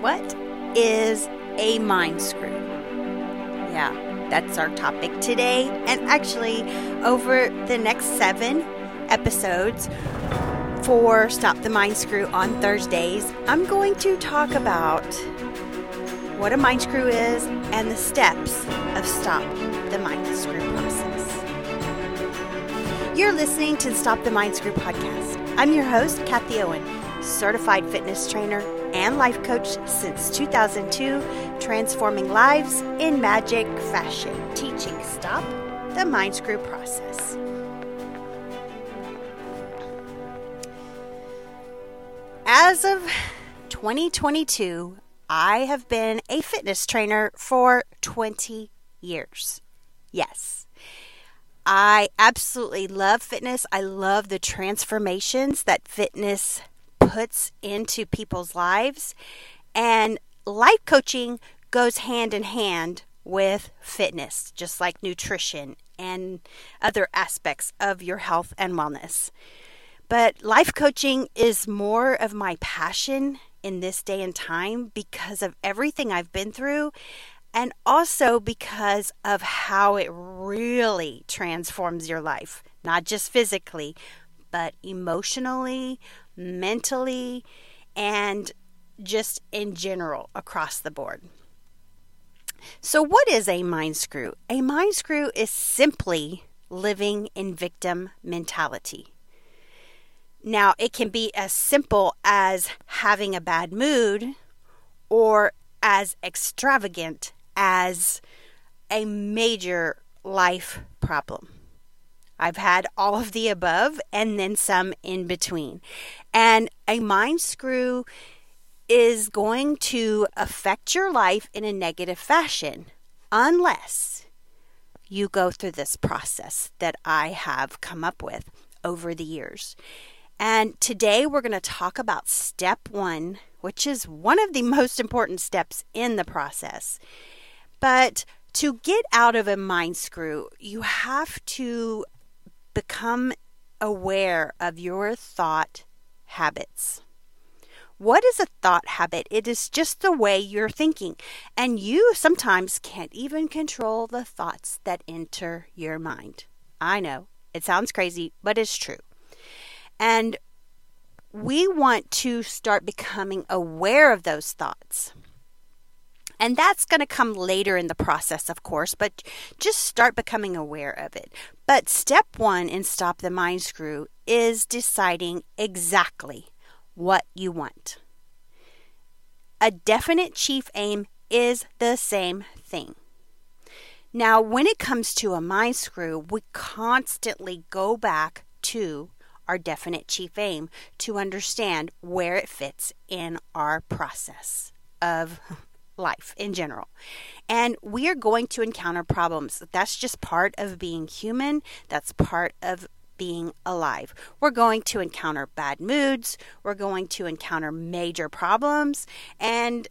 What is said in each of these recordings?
What is a mind screw? Yeah, that's our topic today. And actually, over the next seven episodes for Stop the Mind Screw on Thursdays, I'm going to talk about what a mind screw is and the steps of Stop the Mind Screw process. You're listening to the Stop the Mind Screw podcast. I'm your host, Kathie Owen, certified fitness trainer and life coach since 2002, transforming lives in magic fashion, teaching Stop the Mind Screw process. As of 2022, I have been a fitness trainer for 20 years. Yes. I absolutely love fitness. I love the transformations that fitness puts into people's lives. And life coaching goes hand in hand with fitness, just like nutrition and other aspects of your health and wellness. But life coaching is more of my passion in this day and time because of everything I've been through and also because of how it really transforms your life, not just physically, but emotionally, mentally, and just in general across the board. So, what is a mind screw? A mind screw is simply living in victim mentality. Now, it can be as simple as having a bad mood or as extravagant as a major life problem. I've had all of the above and then some in between. And a mind screw is going to affect your life in a negative fashion unless you go through this process that I have come up with over the years. And today we're going to talk about step one, which is one of the most important steps in the process. But to get out of a mind screw, you have to become aware of your thought habits. What is a thought habit? It is just the way you're thinking, and you sometimes can't even control the thoughts that enter your mind. I know it sounds crazy, but it's true. And we want to start becoming aware of those thoughts. And that's going to come later in the process, of course, but just start becoming aware of it. But step one in Stop the Mind Screw is deciding exactly what you want. A definite chief aim is the same thing. Now, when it comes to a mind screw, we constantly go back to our definite chief aim to understand where it fits in our process of life in general. And we are going to encounter problems. That's just part of being human, that's part of being alive. We're going to encounter bad moods, we're going to encounter major problems, and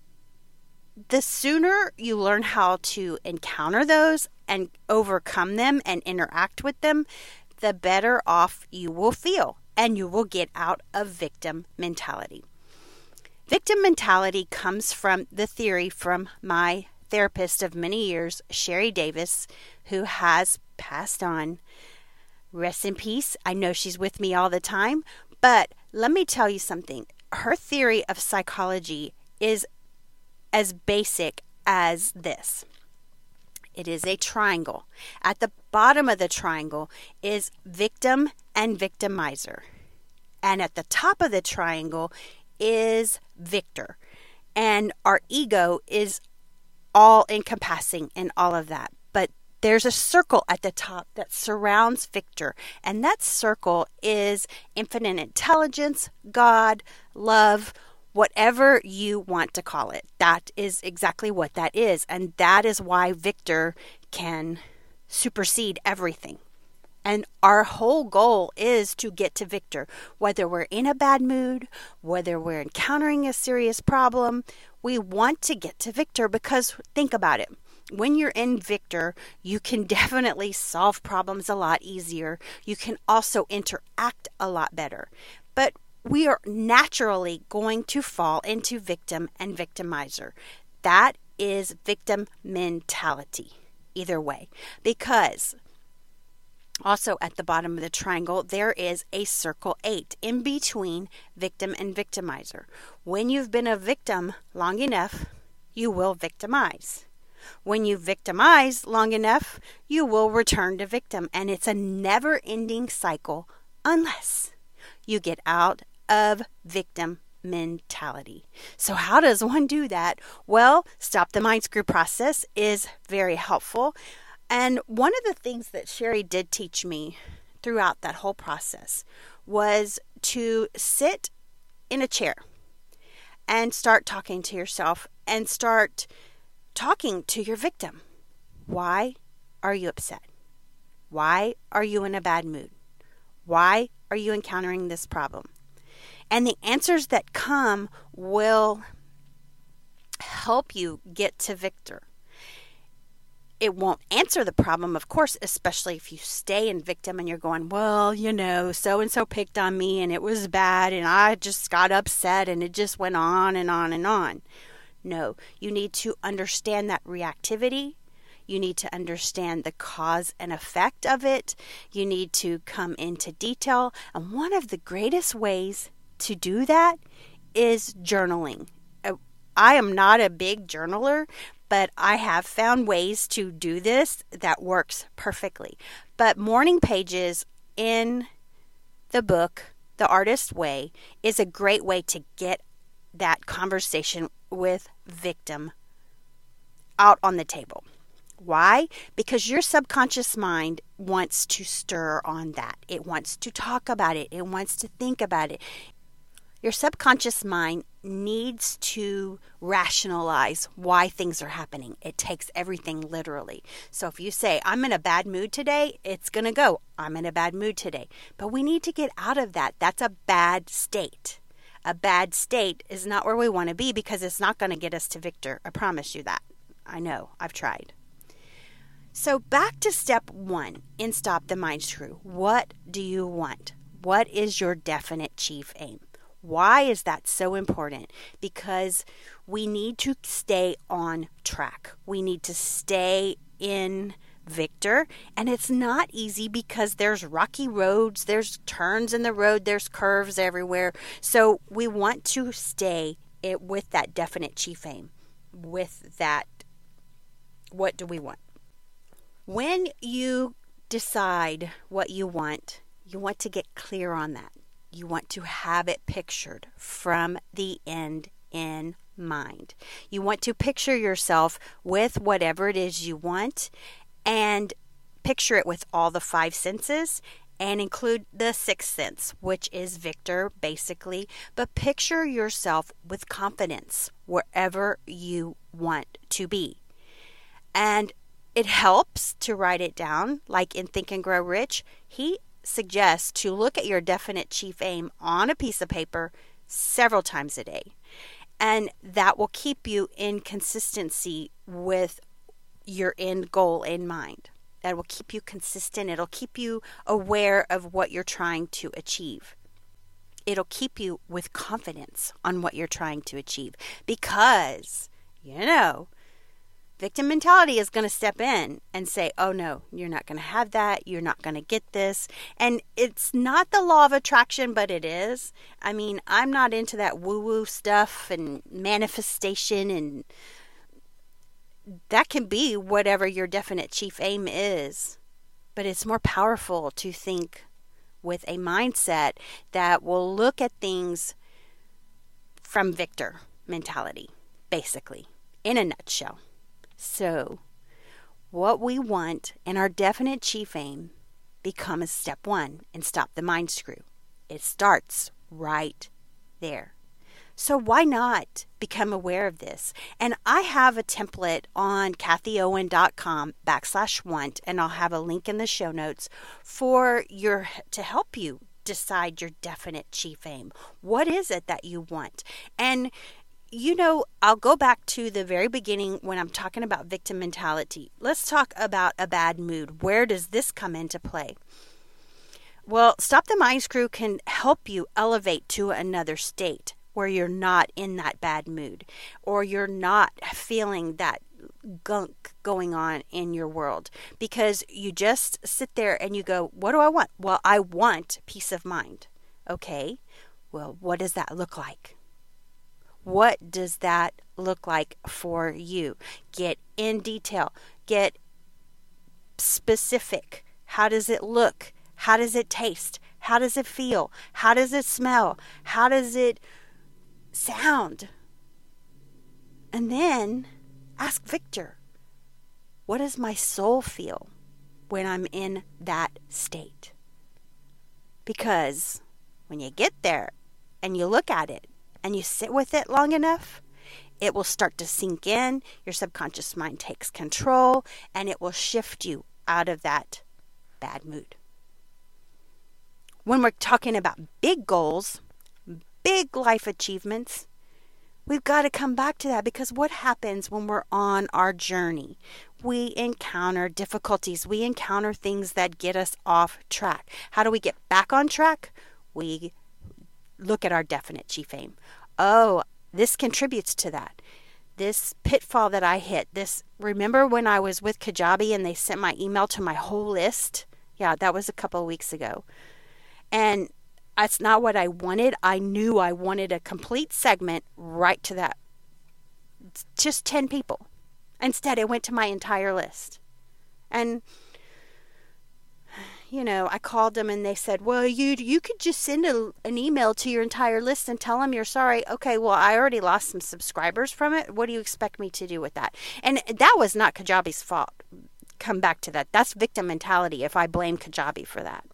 the sooner you learn how to encounter those and overcome them and interact with them, the better off you will feel and you will get out of victim mentality. Victim mentality comes from the theory from my therapist of many years, Shary Davis, who has passed on. Rest in peace. I know she's with me all the time, but let me tell you something. Her theory of psychology is as basic as this it is a triangle. At the bottom of the triangle is victim and victimizer. And at the top of the triangle is victor. And our ego is all encompassing in all of that. But there's a circle at the top that surrounds Victor, and that circle is infinite intelligence, God, love, whatever you want to call it. That is exactly what that is. And that is why Victor can supersede everything. And our whole goal is to get to Victor. Whether we're in a bad mood, whether we're encountering a serious problem, we want to get to Victor because think about it. When you're in Victor, you can definitely solve problems a lot easier. You can also interact a lot better. But we are naturally going to fall into victim and victimizer. That is victim mentality, either way, because also at the bottom of the triangle, there is a circle eight in between victim and victimizer. When you've been a victim long enough, you will victimize. When you victimize long enough, you will return to victim. And it's a never ending cycle unless you get out of victim mentality. So, how does one do that? Well, Stop the Mind Screw process is very helpful. And one of the things that Shary did teach me throughout that whole process was to sit in a chair and start talking to yourself and start talking to your victim. Why are you upset? Why are you in a bad mood? Why are you encountering this problem? And the answers that come will help you get to victor. It won't answer the problem, of course, especially if you stay in victim and you're going, well, you know, so and so picked on me and it was bad and I just got upset and it just went on and on and on. No, you need to understand that reactivity. You need to understand the cause and effect of it. You need to come into detail. And one of the greatest ways to do that is journaling. Uh, I am not a big journaler, but I have found ways to do this that works perfectly. But morning pages in the book, The Artist's Way, is a great way to get that conversation with victim out on the table. Why? Because your subconscious mind wants to stir on that. It wants to talk about it. It wants to think about it. Your subconscious mind needs to rationalize why things are happening. It takes everything literally. So if you say, I'm in a bad mood today, it's going to go, I'm in a bad mood today. But we need to get out of that. That's a bad state. A bad state is not where we want to be because it's not going to get us to victor. I promise you that. I know, I've tried. So back to step one in Stop the Mind Screw. What do you want? What is your definite chief aim? Why is that so important? Because we need to stay on track. We need to stay in Victor, and it's not easy because there's rocky roads, there's turns in the road, there's curves everywhere. So we want to stay it with that definite chief aim, with that what do we want? When you decide what you want, you want to get clear on that you want to have it pictured from the end in mind. You want to picture yourself with whatever it is you want and picture it with all the five senses and include the sixth sense, which is Victor, basically. But picture yourself with confidence wherever you want to be. And it helps to write it down, like in Think and Grow Rich. He suggest to look at your definite chief aim on a piece of paper several times a day. And that will keep you in consistency with your end goal in mind. That will keep you consistent. It'll keep you aware of what you're trying to achieve. It'll keep you with confidence on what you're trying to achieve because, you know, victim mentality is going to step in and say, oh no, you're not going to have that. You're not going to get this. And it's not the law of attraction, but it is. I mean, I'm not into that woo woo stuff and manifestation, and that can be whatever your definite chief aim is. But it's more powerful to think with a mindset that will look at things from victor mentality, basically, in a nutshell. So, what we want and our definite chief aim becomes step one and stop the mind screw. It starts right there. So why not become aware of this? And I have a template on kathieowen.com backslash want, and I'll have a link in the show notes for your to help you decide your definite chief aim. What is it that you want? And you know, I'll go back to the very beginning when I'm talking about victim mentality. Let's talk about a bad mood. Where does this come into play? Well, Stop the Mind Screw can help you elevate to another state where you're not in that bad mood or you're not feeling that gunk going on in your world because you just sit there and you go, What do I want? Well, I want peace of mind. Okay, well, what does that look like? What does that look like for you? Get in detail, get specific. How does it look? How does it taste? How does it feel? How does it smell? How does it sound? And then ask Victor, what does my soul feel when I'm in that state? Because when you get there and you look at it and you sit with it long enough, it will start to sink in. Your subconscious mind takes control and it will shift you out of that bad mood when we're talking about big goals, big life achievements, we've got to come back to that because what happens when we're on our journey? We encounter difficulties, we encounter things that get us off track. How do we get back on track? We look at our definite chief aim. Oh, this contributes to that. This pitfall that I hit, this remember when I was with Kajabi and they sent my email to my whole list? Yeah, that was a couple of weeks ago. And that's not what I wanted. I knew I wanted a complete segment right to that. Just 10 people. Instead, it went to my entire list. And you know, I called them and they said, "Well, you you could just send a, an email to your entire list and tell them you're sorry." Okay, well, I already lost some subscribers from it. What do you expect me to do with that? And that was not Kajabi's fault. Come back to that. That's victim mentality if I blame Kajabi for that.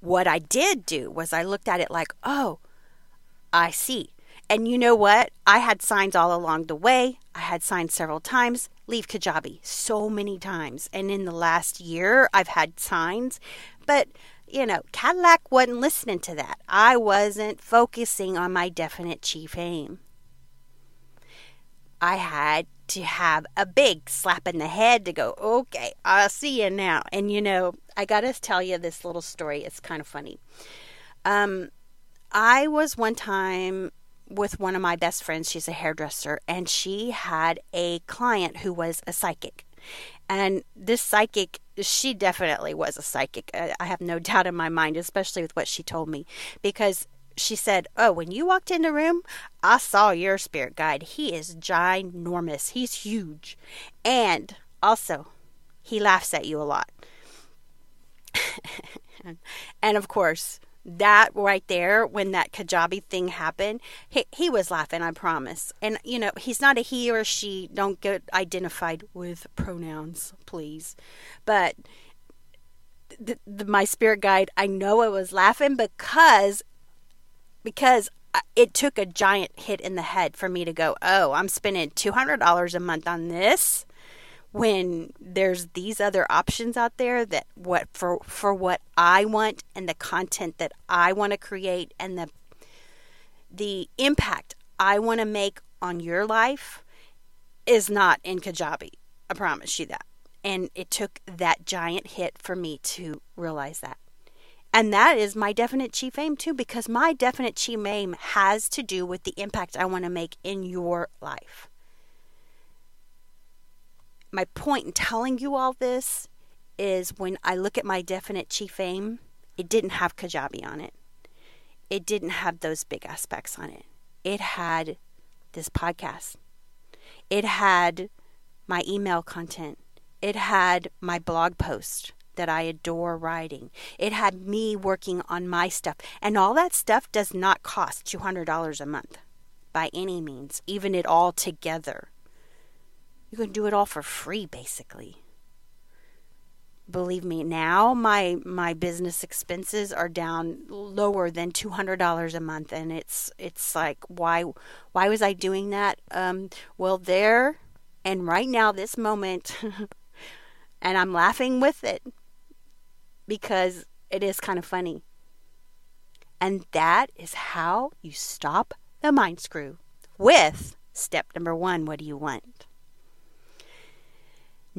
What I did do was I looked at it like, oh, I see. And you know what? I had signs all along the way. I had signs several times. Leave Kajabi so many times. And in the last year, I've had signs. But, you know, Cadillac wasn't listening to that. I wasn't focusing on my definite chief aim. I had to have a big slap in the head to go, okay, I'll see you now. And you know, I got to tell you this little story. It's kind of funny. Um, I was one time with one of my best friends. She's a hairdresser, and she had a client who was a psychic. And this psychic, she definitely was a psychic. I have no doubt in my mind, especially with what she told me, because she said, Oh, when you walked in the room, I saw your spirit guide. He is ginormous, he's huge. And also, he laughs at you a lot. and of course, that right there, when that Kajabi thing happened, he, he was laughing, I promise. And, you know, he's not a he or she. Don't get identified with pronouns, please. But the, the, my spirit guide, I know I was laughing because because uh, it took a giant hit in the head for me to go, oh, I'm spending $200 a month on this when there's these other options out there that what for for what I want and the content that I want to create and the the impact I want to make on your life is not in Kajabi. I promise you that. And it took that giant hit for me to realize that. And that is my definite chief aim too, because my definite chief aim has to do with the impact I want to make in your life. My point in telling you all this is when I look at my definite chief aim, it didn't have Kajabi on it. It didn't have those big aspects on it. It had this podcast. It had my email content. It had my blog post that I adore writing. It had me working on my stuff. And all that stuff does not cost $200 a month by any means, even it all together. You can do it all for free, basically. Believe me, now my my business expenses are down lower than two hundred dollars a month, and it's it's like why why was I doing that? Um, well, there and right now, this moment, and I'm laughing with it because it is kind of funny. And that is how you stop the mind screw with step number one what do you want?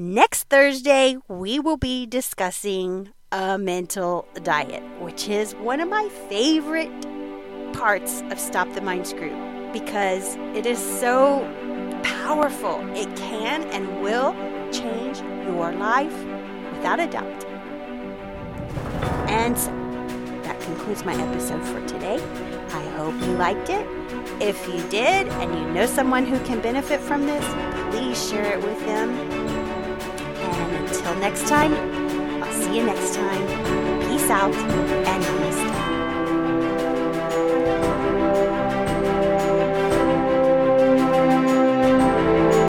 Next Thursday, we will be discussing a mental diet, which is one of my favorite parts of Stop the Mind Screw because it is so powerful. It can and will change your life without a doubt. And that concludes my episode for today. I hope you liked it. If you did and you know someone who can benefit from this, please share it with them. Until next time, I'll see you next time. Peace out and namaste.